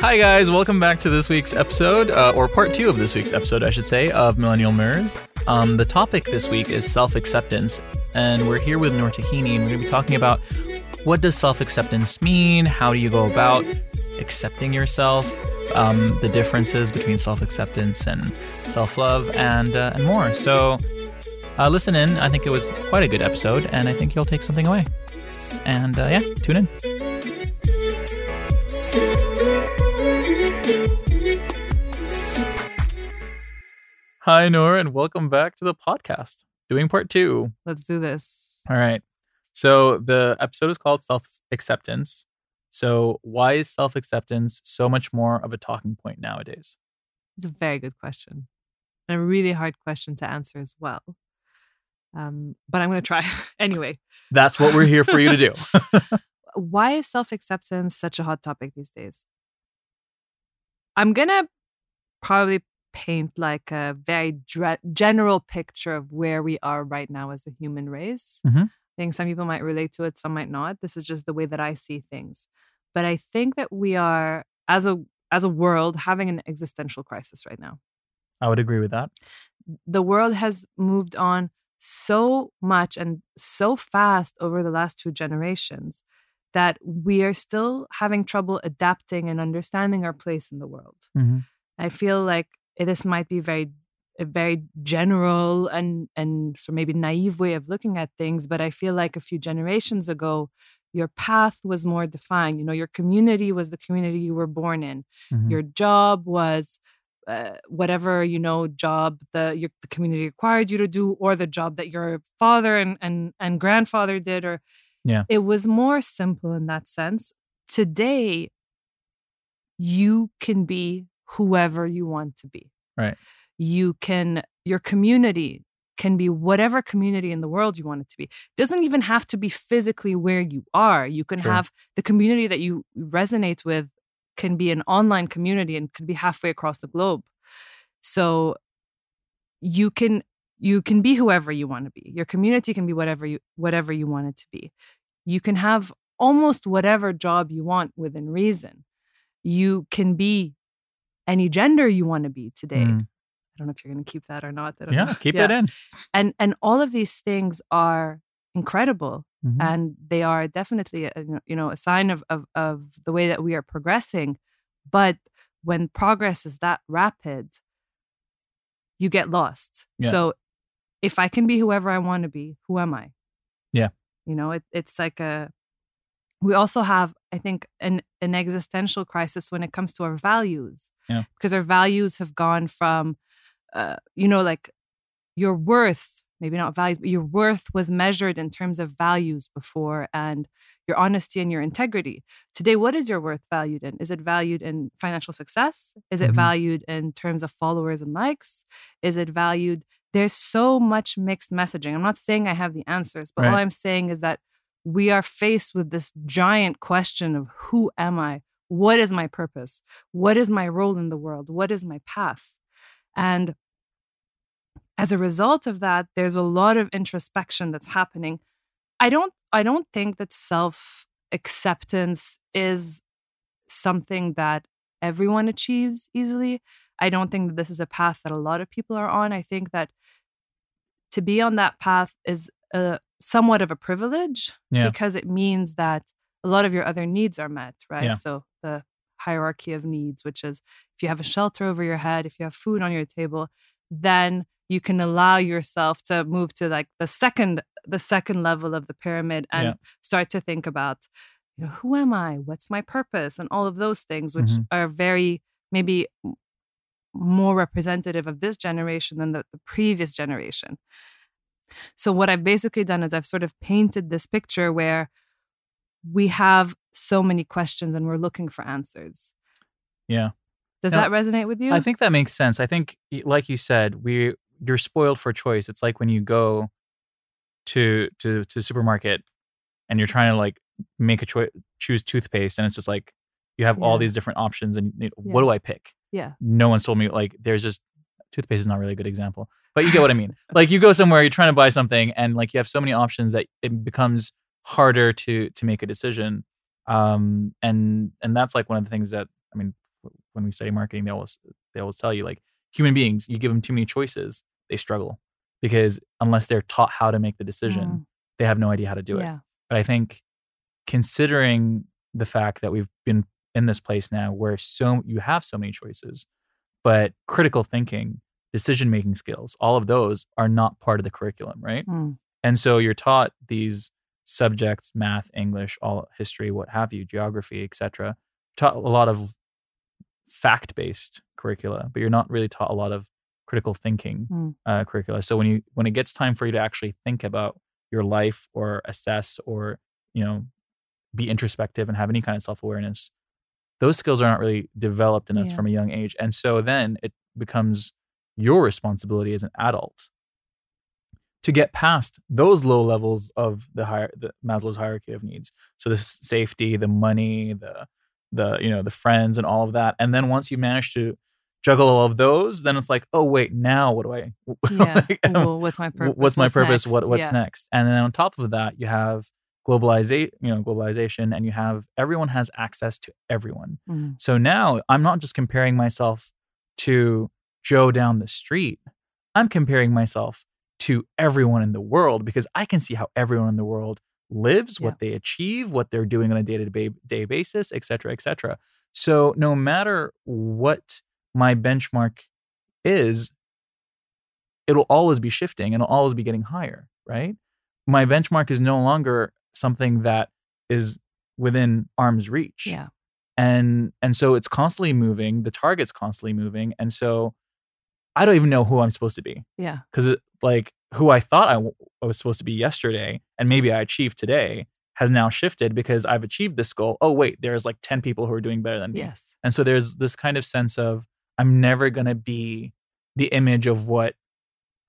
Hi, guys. Welcome back to this week's episode, uh, or part two of this week's episode, I should say, of Millennial Mirrors. Um, the topic this week is self acceptance, and we're here with Noor Tahini, and we're going to be talking about what does self acceptance mean? How do you go about accepting yourself? Um, the differences between self acceptance and self love, and uh, and more. So, uh, listen in. I think it was quite a good episode, and I think you'll take something away. And uh, yeah, tune in. Hi, Noor, and welcome back to the podcast. Doing part two. Let's do this. All right. So the episode is called Self Acceptance. So, why is self acceptance so much more of a talking point nowadays? It's a very good question. And a really hard question to answer as well. Um, but I'm going to try anyway. That's what we're here for you to do. Why is self acceptance such a hot topic these days? I'm going to probably paint like a very dre- general picture of where we are right now as a human race. Mhm. I think some people might relate to it, some might not. This is just the way that I see things. But I think that we are as a as a world having an existential crisis right now. I would agree with that. The world has moved on so much and so fast over the last two generations that we are still having trouble adapting and understanding our place in the world. Mhm. I feel like this might be very a very general and and so maybe naive way of looking at things, but I feel like a few generations ago, your path was more defined. You know, your community was the community you were born in. Mhm. Your job was uh, whatever you know job the your, the community required you to do, or the job that your father and and and grandfather did, or Yeah. it was more simple in that sense. Today, you can be whoever you want to be. Right. You can, your community can be whatever community in the world you want it to be. It doesn't even have to be physically where you are. You can Sure. have the community that you resonate with can be an online community and could be halfway across the globe. So you can you can be whoever you want to be. Your community can be whatever you whatever you want it to be. You can have almost whatever job you want within reason. You can be any gender you want to be today. Mm. I don't know if you're going to keep that or not. Yeah, know. keep it in. And and all of these things are incredible Mhm. and they are definitely a, you know a sign of, of of the way that we are progressing but when progress is that rapid you get lost Yeah. so if i can be whoever i want to be who am i Yeah. you know it, it's like a we also have i think an an existential crisis when it comes to our values Yeah. because our values have gone from uh, you know like your worth maybe not values but your worth was measured in terms of values before and your honesty and your integrity. Today what is your worth valued in? Is it valued in financial success? Is it Mhm. valued in terms of followers and likes? Is it valued there's so much mixed messaging. I'm not saying i have the answers but all i'm saying is that we are faced with this giant question of who am i? What is my purpose? What is my role in the world? What is my path? And as a result of that there's a lot of introspection that's happening. I don't i don't think that self acceptance is something that everyone achieves easily. I don't think that this is a path that a lot of people are on. I think that to be on that path is a somewhat of a privilege Yeah. because it means that a lot of your other needs are met right Yeah. so the hierarchy of needs which is if you have a shelter over your head if you have food on your table then you can allow yourself to move to like the second the second level of the pyramid and Yeah. start to think about you know who am i what's my purpose and all of those things which Mhm. are very maybe more representative of this generation than the, the previous generation so what i've basically done is i've sort of painted this picture where we have so many questions and we're looking for answers Yeah. does No, that resonate with you I think that makes sense. I think, like you said, we you're spoiled for choice. It's like when you go to to to supermarket and you're trying to like make a choice, choose toothpaste, and it's just like you have all these different options, and you know, what do I pick? yeah No one's told me like there's just toothpaste is not really a good example, but you get what I mean. like you go somewhere, you're trying to buy something, and like you have so many options that it becomes harder to to make a decision. Um, and and that's like one of the things that I mean, when we study marketing, they always they always tell you like human beings, you give them too many choices, they struggle because unless they're taught how to make the decision, Mm. they have no idea how to do it. But I think considering the fact that we've been in this place now where so you have so many choices, but critical thinking, decision making skills, all of those are not part of the curriculum, right? Mm. And so you're taught these subjects, math, English, all history, what have you, geography, etc. Taught a lot of fact-based curricula, but you're not really taught a lot of critical thinking Mm. uh, curricula. So when you when it gets time for you to actually think about your life or assess or you know be introspective and have any kind of self-awareness, those skills are not really developed in us Yeah. from a young age. And so then it becomes your responsibility as an adult to get past those low levels of the higher the Maslow's hierarchy of needs. So the safety, the money, the the you know the friends and all of that. And then once you manage to juggle all of those, then it's like, oh wait, now what do I? Yeah. like, well, what's my purpose? what's my purpose? What next? what's yeah. next? And then on top of that, you have globalization. You know, globalization, and you have everyone has access to everyone. Mm. So now I'm not just comparing myself to Joe down the street. I'm comparing myself to everyone in the world because I can see how everyone in the world lives, what they achieve, what they're doing on a day-to-day basis, et cetera, et cetera. So no matter what my benchmark is, it'll always be shifting and it'll always be getting higher, right? My benchmark is no longer something that is within arm's reach Yeah. and and so it's constantly moving the target's constantly moving and so i don't even know who i'm supposed to be Yeah. because like who i thought I, w- I was supposed to be yesterday and maybe i achieved today has now shifted because i've achieved this goal oh wait there's like 10 people who are doing better than me Yes. and so there's this kind of sense of i'm never going to be the image of what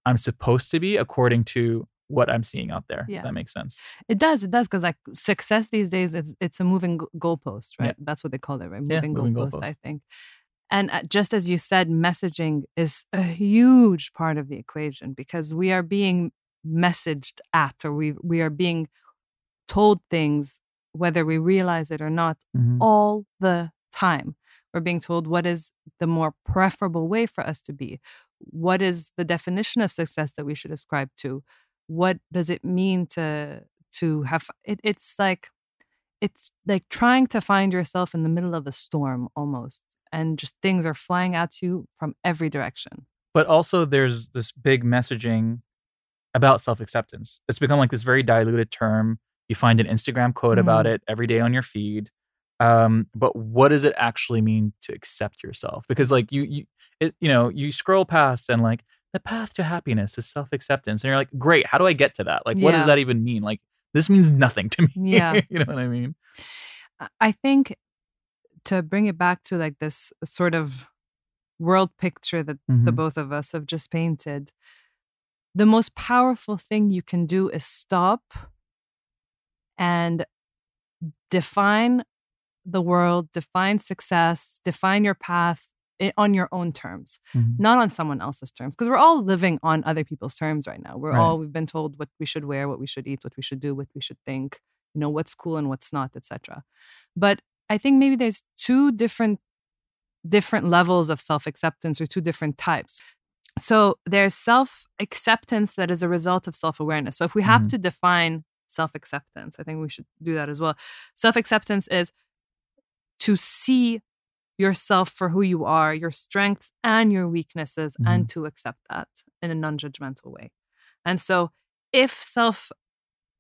i'm supposed to be according to what i'm seeing out there Yeah. if that makes sense It does. It does because like success these days, it's it's a moving go- goalpost, right? Yeah. That's what they call it, right? Yeah, Moving, moving goalpost, goalpost. I think. And uh, just as you said, messaging is a huge part of the equation because we are being messaged at, or we we are being told things, whether we realize it or not, Mhm. all the time. We're being told what is the more preferable way for us to be. What is the definition of success that we should ascribe to? What does it mean to to have it, it's like it's like trying to find yourself in the middle of a storm almost and just things are flying at you from every direction. but also there's this big messaging about self-acceptance it's become like this very diluted term you find an instagram quote about Mhm. it every day on your feed um, but what does it actually mean to accept yourself because like you you it, you know you scroll past and like the path to happiness is self-acceptance and you're like great how do i get to that like what Yeah. does that even mean like this means nothing to me Yeah. you know what i mean I think to bring it back to like this sort of world picture that the Mhm. both of us have just painted, the most powerful thing you can do is stop and define the world, define success, define your path i- on your own terms, Mhm. not on someone else's terms. Because we're all living on other people's terms right now. We're Right. all we've been told what we should wear, what we should eat, what we should do, what we should think, you know, what's cool and what's not, etc. But I think maybe there's two different different levels of self-acceptance or two different types. So there's self-acceptance that is a result of self-awareness. So if we have Mhm. to define self-acceptance, I think we should do that as well. Self-acceptance is to see yourself for who you are, your strengths and your weaknesses, and to accept that in a non-judgmental way. And so if self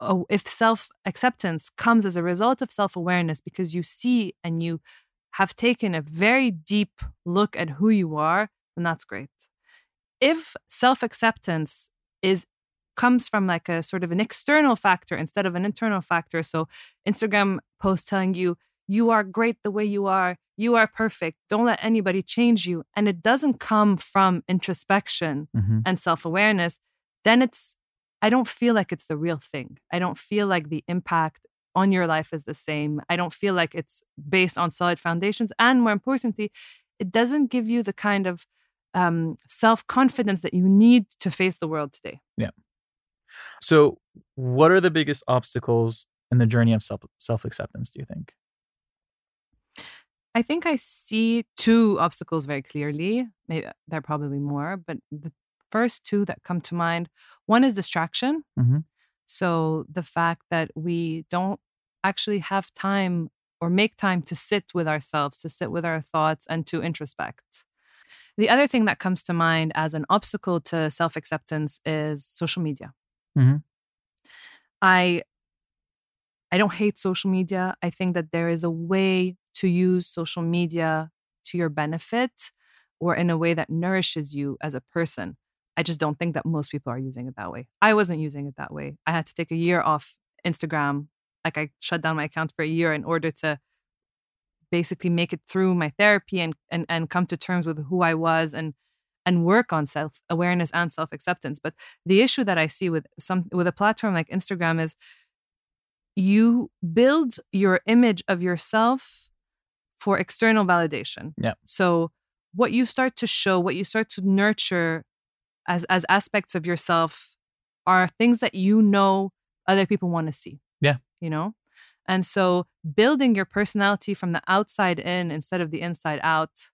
oh, if self-acceptance comes as a result of self-awareness because you see and you have taken a very deep look at who you are, then that's great. If self-acceptance is comes from like a sort of an external factor instead of an internal factor, so Instagram post telling you you are great the way you are, you are perfect, don't let anybody change you, and it doesn't come from introspection Mhm. and self-awareness, then it's I don't feel like it's the real thing. I don't feel like the impact on your life is the same. I don't feel like it's based on solid foundations. And more importantly, it doesn't give you the kind of um, self confidence that you need to face the world today. Yeah. So what are the biggest obstacles in the journey of self self acceptance do you think I think I see two obstacles very clearly. Maybe there are probably more, but the first two that come to mind one is distraction. Mhm. So the fact that we don't actually have time or make time to sit with ourselves, to sit with our thoughts, and to introspect. The other thing that comes to mind as an obstacle to self acceptance is social media. Mhm. I I don't hate social media. I think that there is a way to use social media to your benefit or in a way that nourishes you as a person. I just don't think that most people are using it that way. I wasn't using it that way. I had to take a year off Instagram. Like I shut down my account for a year in order to basically make it through my therapy and and, and come to terms with who I was and and work on self awareness and self acceptance. But the issue that I see with some with a platform like Instagram is you build your image of yourself for external validation. Yeah. So what you start to show, what you start to nurture as as aspects of yourself are things that you know other people want to see. Yeah. You know? And so building your personality from the outside in instead of the inside out,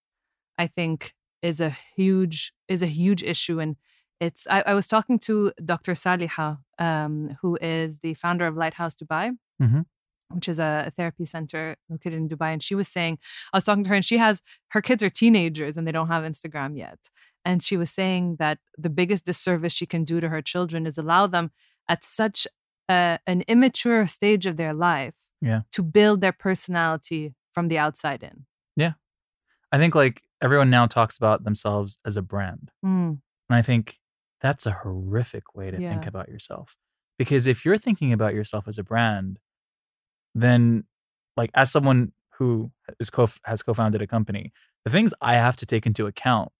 I think is a huge is a huge issue. And it's I, I was talking to Dr. Saliha, um, who is the founder of Lighthouse Dubai. Mhm. Which is a, a therapy center located in Dubai. And she was saying, I was talking to her, and she has her kids are teenagers and they don't have Instagram yet. And she was saying that the biggest disservice she can do to her children is allow them at such a, an immature stage of their life Yeah. to build their personality from the outside in. Yeah. I think like everyone now talks about themselves as a brand. Mm, And I think that's a horrific way to think about yourself. Because if you're thinking about yourself as a brand, then like as someone who is co has co-founded a company, the things I have to take into account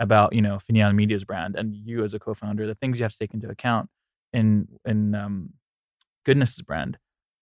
about, you know, Finian Media's brand and you as a co-founder, the things you have to take into account in in um goodness's brand,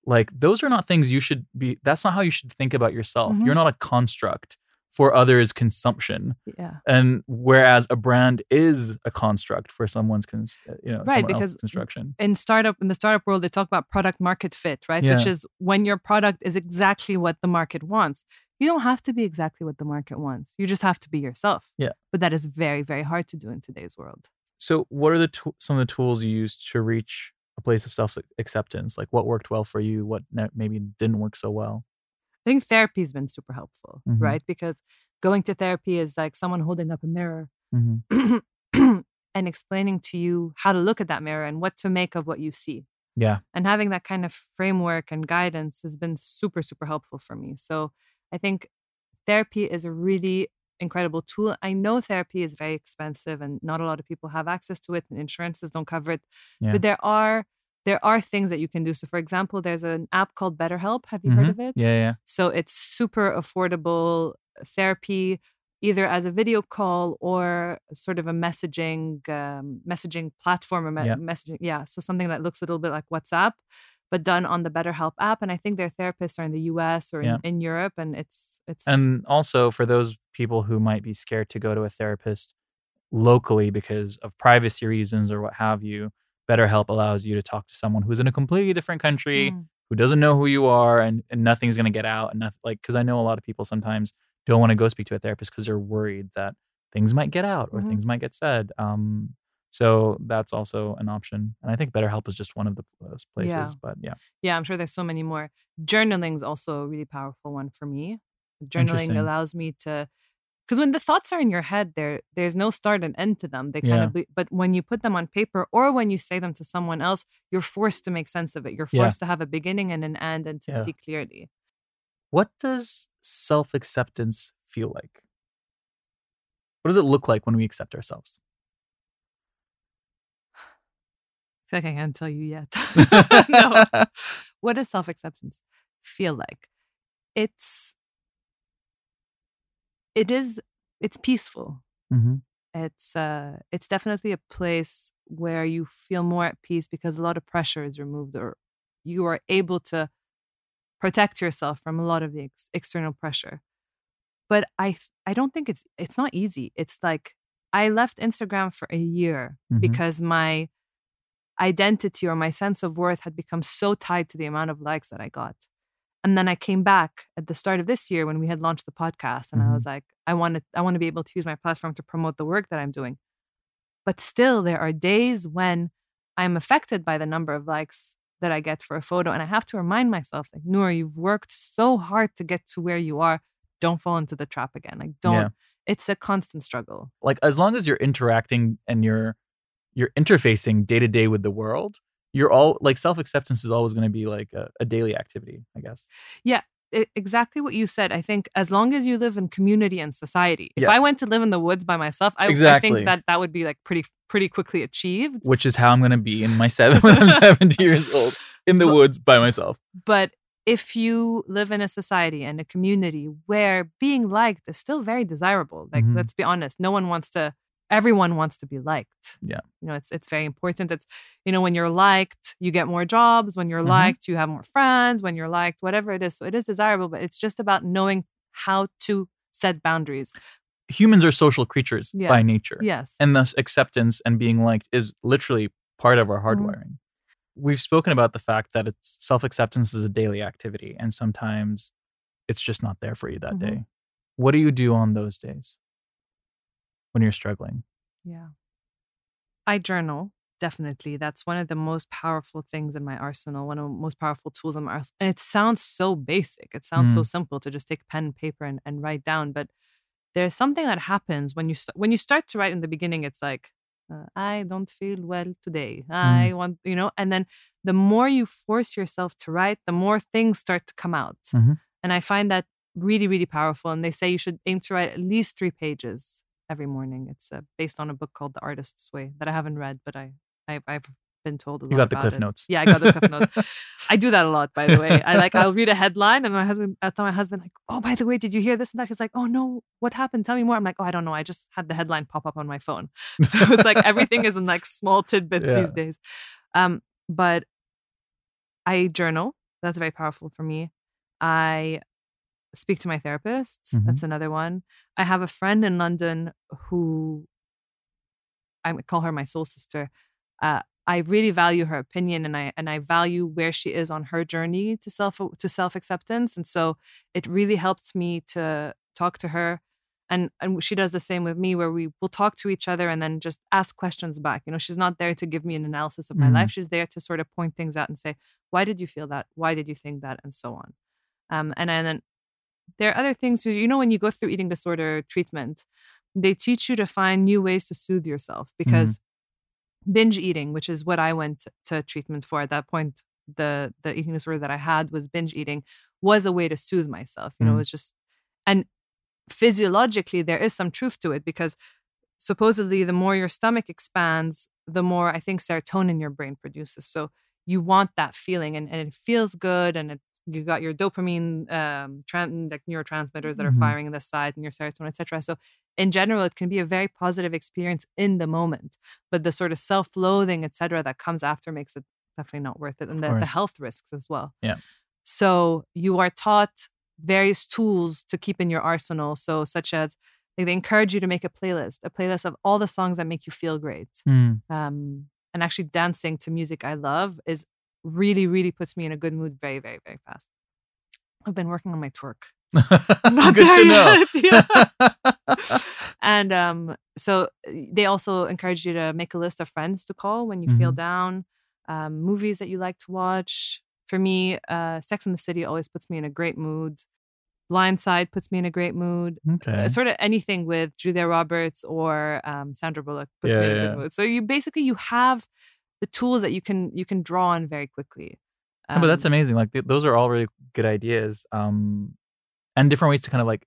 like those are not things you should be that's not how you should think about yourself. Mhm. You're not a construct for others' consumption yeah. and whereas a brand is a construct for someone's cons- uh, you know Right, someone else's because construction in startup in the startup world they talk about product market fit right Yeah. which is when your product is exactly what the market wants you don't have to be exactly what the market wants you just have to be yourself Yeah. but that is very very hard to do in today's world. So what are the to- some of the tools you used to reach a place of self acceptance like what worked well for you what maybe didn't work so well? I think therapy has been super helpful Mhm. right? Because going to therapy is like someone holding up a mirror mm-hmm. and explaining to you how to look at that mirror and what to make of what you see. Yeah. And having that kind of framework and guidance has been super super helpful for me. So i think therapy is a really incredible tool i know therapy is very expensive and not a lot of people have access to it and insurances don't cover it Yeah. but there are there are things that you can do so for example there's an app called betterhelp have you heard Mhm. of it yeah yeah so it's super affordable therapy, either as a video call or sort of a messaging um, messaging platform or me- Yeah. messaging. Yeah, so something that looks a little bit like WhatsApp, but done on the BetterHelp app. And I think their therapists are in the U.S. or in, Yeah. in Europe, and it's it's and also for those people who might be scared to go to a therapist locally because of privacy reasons or what have you BetterHelp allows you to talk to someone who's in a completely different country Mm, who doesn't know who you are and, and nothing's going to get out and nothing like because i know a lot of people sometimes don't want to go speak to a therapist because they're worried that things might get out or Mhm. things might get said um so that's also an option and i think betterhelp is just one of the uh, places Yeah. but yeah yeah, I'm sure there's so many more. Journaling's also a really powerful one for me. Journaling allows me to because when the thoughts are in your head there there's no start and end to them they kind Yeah. of be, but when you put them on paper or when you say them to someone else you're forced to make sense of it you're Yeah. forced to have a beginning and an end and to Yeah. see clearly what does self-acceptance feel like what does it look like when we accept ourselves i feel like i can't tell you yet. No. What does self-acceptance feel like? It's it is it's peaceful. Mm-hmm. it's uh it's definitely a place where you feel more at peace because a lot of pressure is removed or you are able to protect yourself from a lot of the ex- external pressure. But i i don't think it's it's not easy. It's like i left instagram for a year Mhm. because my identity or my sense of worth had become so tied to the amount of likes that i got And then I came back at the start of this year when we had launched the podcast, and Mhm. I was like, I want to, I want to be able to use my platform to promote the work that I'm doing. But still, there are days when I'm affected by the number of likes that I get for a photo, and I have to remind myself, like, Noor, you've worked so hard to get to where you are. Don't fall into the trap again. Like, don't. Yeah. It's a constant struggle. like as long as you're interacting and you're you're interfacing day to day with the world you're all like self acceptance is always going to be like a, a daily activity i guess e, exactly what you said. I think as long as you live in community and society, if Yeah. I went to live in the woods by myself, I, I think that that would be like pretty pretty quickly achieved. which is how i'm going to be in my seven when i'm 70 years old in the But- woods by myself But if you live in a society and a community where being liked is still very desirable, like Mhm. let's be honest, no one wants to. Everyone wants to be liked. Yeah. you know it's it's very important. It's you know when you're liked, you get more jobs. When you're Mhm. liked, you have more friends. When you're liked, whatever it is, so it is desirable. But it's just about knowing how to set boundaries. humans are social creatures by nature Yes. and thus acceptance and being liked is literally part of our Mm-hmm. hardwiring we've spoken about the fact that it's self-acceptance is a daily activity and sometimes it's just not there for you that Mhm. day what do you do on those days when you're struggling Yeah. I journal, definitely. That's one of the most powerful things in my arsenal, one of the most powerful tools in my arsenal. And it sounds so basic. It sounds so simple to just take pen and paper and, and write down. But there's something that happens when you st- when you start to write in the beginning, it's like, uh, I don't feel well today. I want, you know, and then the more you force yourself to write, the more things start to come out. Mhm. And I find that really, really powerful. And they say you should aim to write at least three pages every morning. It's uh, based on a book called The Artist's Way that I haven't read, but I, I I've been told a lot You got the Cliff it. Notes. Yeah, I got the Cliff Notes. I do that a lot, by the way. I like I'll read a headline and my husband I tell my husband like, oh, by the way, did you hear this and that? He's like, oh no, what happened? Tell me more. I'm like, oh, I don't know. I just had the headline pop up on my phone. So it's like everything is in like small tidbits Yeah. these days. Um, but I journal. That's very powerful for me. I speak to my therapist. Mhm. That's another one. I have a friend in London who I call her my soul sister. Uh, I really value her opinion, and I and I value where she is on her journey to self to self acceptance, and so it really helps me to talk to her, and and she does the same with me, where we will talk to each other and then just ask questions back. You know, she's not there to give me an analysis of my Mhm. life; she's there to sort of point things out and say, "Why did you feel that? Why did you think that?" and so on. Um, and then there are other things. You know, when you go through eating disorder treatment, they teach you to find new ways to soothe yourself because binge eating, which is what I went to treatment for at that point, the the eating disorder that I had was binge eating, was a way to soothe myself. You know, Mm. it's just and physiologically there is some truth to it because supposedly the more your stomach expands, the more I think serotonin your brain produces. So you want that feeling and, and it feels good and it you got your dopamine um like neurotransmitters that are Mhm. firing in the side and your serotonin etc so in general it can be a very positive experience in the moment but the sort of self-loathing etc that comes after makes it definitely not worth it and the, the health risks as well Yeah. so you are taught various tools to keep in your arsenal so such as like, they encourage you to make a playlist a playlist of all the songs that make you feel great Mm. um, and actually dancing to music I love is really, really puts me in a good mood very, very, very fast. I've been working on my twerk. Not Good to know. yet, And um, so they also encourage you to make a list of friends to call when you feel Mhm. down, um, movies that you like to watch. For me, uh, Sex in the City always puts me in a great mood. Blindside puts me in a great mood. okay. Uh, sort of anything with Julia Roberts or um, Sandra Bullock puts me Yeah, in a yeah. good mood. So you basically you have the tools that you can you can draw on very quickly. No, but that's Um, amazing. Like th- those are all really good ideas, um, and different ways to kind of like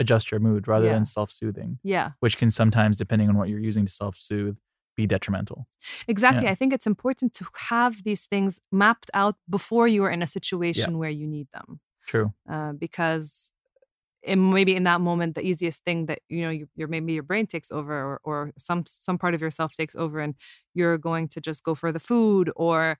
adjust your mood rather Yeah. than self-soothing, Yeah, which can sometimes, depending on what you're using to self-soothe, be detrimental. exactly. Yeah. I think it's important to have these things mapped out before you are in a situation where you need them, True. uh, because it, maybe in that moment the easiest thing that you know you, your maybe your brain takes over or, or some some part of yourself takes over and you're going to just go for the food or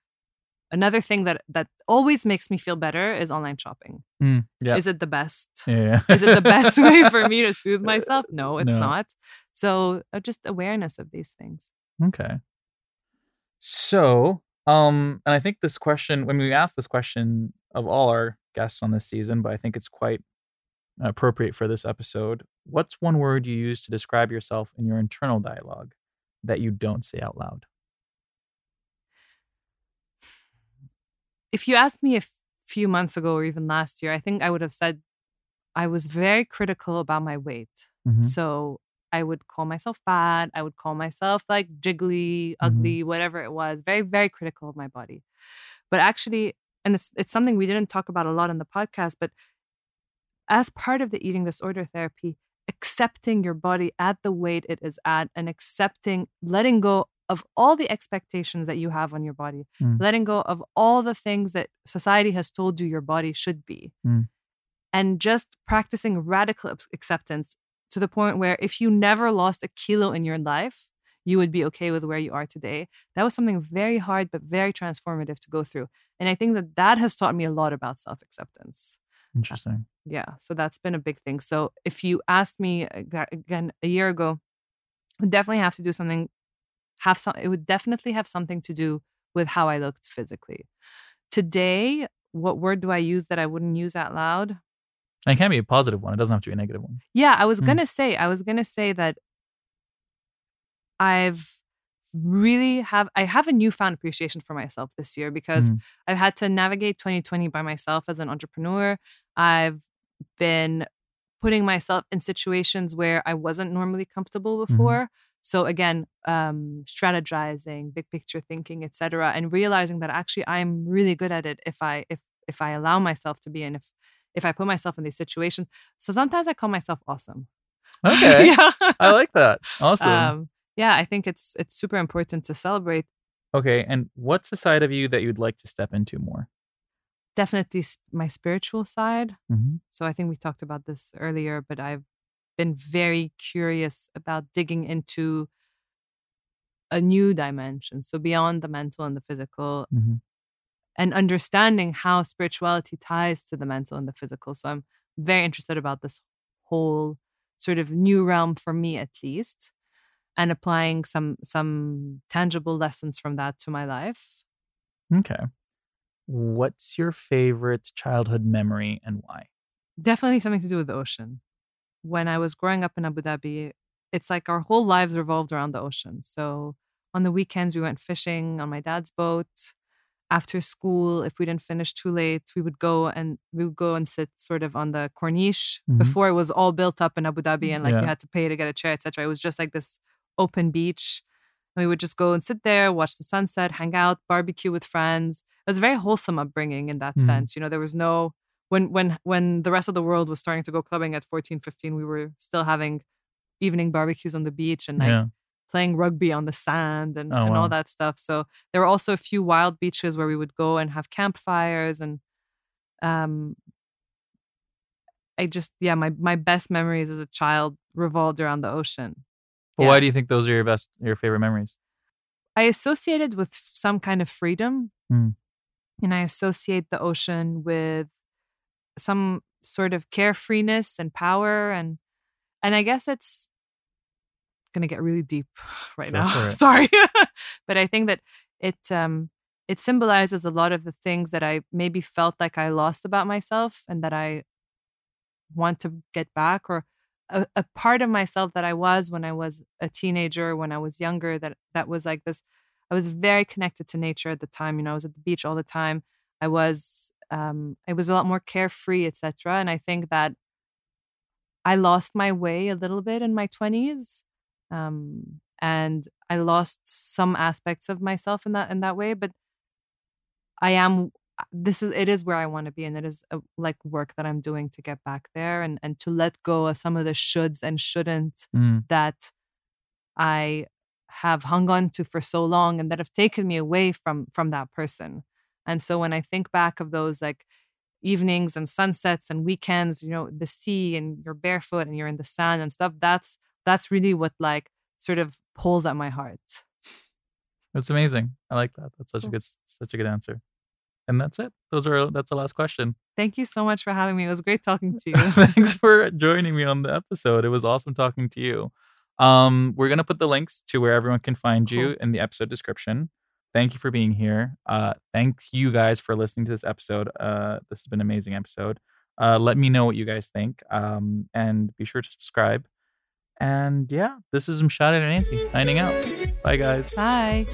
another thing that that always makes me feel better is online shopping Mm, yeah. is it the best yeah. is it the best way for me to soothe myself no it's No. not so uh, just awareness of these things Okay. So, um, and I think this question, when we asked this question of all our guests on this season, but I think it's quite appropriate for this episode. What's one word you use to describe yourself in your internal dialogue that you don't say out loud? If you asked me a few months ago or even last year, I think I would have said I was very critical about my weight. Mhm. So I would call myself fat. I would call myself like jiggly, ugly, whatever it was. Very, very critical of my body. But actually, and it's it's something we didn't talk about a lot in the podcast, but as part of the eating disorder therapy, accepting your body at the weight it is at and accepting letting go of all the expectations that you have on your body, Mm. letting go of all the things that society has told you your body should be, Mm. and just practicing radical acceptance to the point where if you never lost a kilo in your life, you would be okay with where you are today. That was something very hard, but very transformative to go through. And I think that that has taught me a lot about self acceptance. Interesting. Yeah. So that's been a big thing. So if you asked me again a year ago, would definitely have to do something, have some, it would definitely have something to do with how I looked physically. Today, what word do I use that I wouldn't use out loud? And it can be a positive one. It doesn't have to be a negative one. Yeah, I was Mm. gonna say, I was gonna say that I've really have I have a newfound appreciation for myself this year because Mm. I've had to navigate 2020 by myself as an entrepreneur. I've been putting myself in situations where I wasn't normally comfortable before. So again, um, strategizing, big picture thinking, etc., and realizing that actually I'm really good at it if I if if I allow myself to be and if if I put myself in these situations. So sometimes I call myself awesome. Okay. yeah. I like that. Awesome. Um, yeah, I think it's it's super important to celebrate. okay. And what's the side of you that you'd like to step into more? Definitely my spiritual side. Mm-hmm. So I think we talked about this earlier, but I've been very curious about digging into a new dimension. So beyond the mental and the physical, Mm-hmm. and understanding how spirituality ties to the mental and the physical. So I'm very interested about this whole sort of new realm for me at least and applying some some tangible lessons from that to my life. Okay. What's your favorite childhood memory and why? Definitely something to do with the ocean. When I was growing up in Abu Dhabi, it's like our whole lives revolved around the ocean. So on the weekends we went fishing on my dad's boat. After school, if we didn't finish too late, we would go and we would go and sit sort of on the corniche. Mhm. Before it was all built up in Abu Dhabi and like Yeah. you had to pay to get a chair, etc. It was just like this open beach. And we would just go and sit there, watch the sunset, hang out, barbecue with friends. It was a very wholesome upbringing in that Mhm. sense. You know, there was no when when when the rest of the world was starting to go clubbing at 14, 15, we were still having evening barbecues on the beach and like yeah. playing rugby on the sand and, Oh, and wow. all that stuff. So there were also a few wild beaches where we would go and have campfires and um I just yeah, my my best memories as a child revolved around the ocean. But Yeah. why do you think those are your best, your favorite memories? I associated with some kind of freedom. Mm. And I associate the ocean with some sort of carefreeness and power and and I guess it's gonna get really deep right Go now. Sorry. but I think that it um it symbolizes a lot of the things that I maybe felt like I lost about myself and that I want to get back or a, a part of myself that I was when I was a teenager, when I was younger, that that was like this. I was very connected to nature at the time. You know, I was at the beach all the time. I was um I was a lot more carefree, etc. And I think that I lost my way a little bit in my twenties. Um and I lost some aspects of myself in that in that way, but I am this is it is where I want to be and it is a, like work that I'm doing to get back there and and to let go of some of the shoulds and shouldn't Mm. that I have hung on to for so long and that have taken me away from from that person. And so when I think back of those like evenings and sunsets and weekends, you know, the sea and you're barefoot and you're in the sand and stuff, that's that's really what like sort of pulls at my heart. That's amazing. I like that. That's such a good, such a good answer and that's it. Those are that's the last question. Thank you so much for having me. It was great talking to you. Thanks for joining me on the episode. It was awesome talking to you. Um, we're gonna put the links to where everyone can find cool. you in the episode description. Thank you for being here. Uh, thank you guys for listening to this episode. Uh, this has been an amazing episode. Uh, let me know what you guys think. Um, and be sure to subscribe. And yeah, this is Mshada and Nancy signing out. Bye guys. Bye.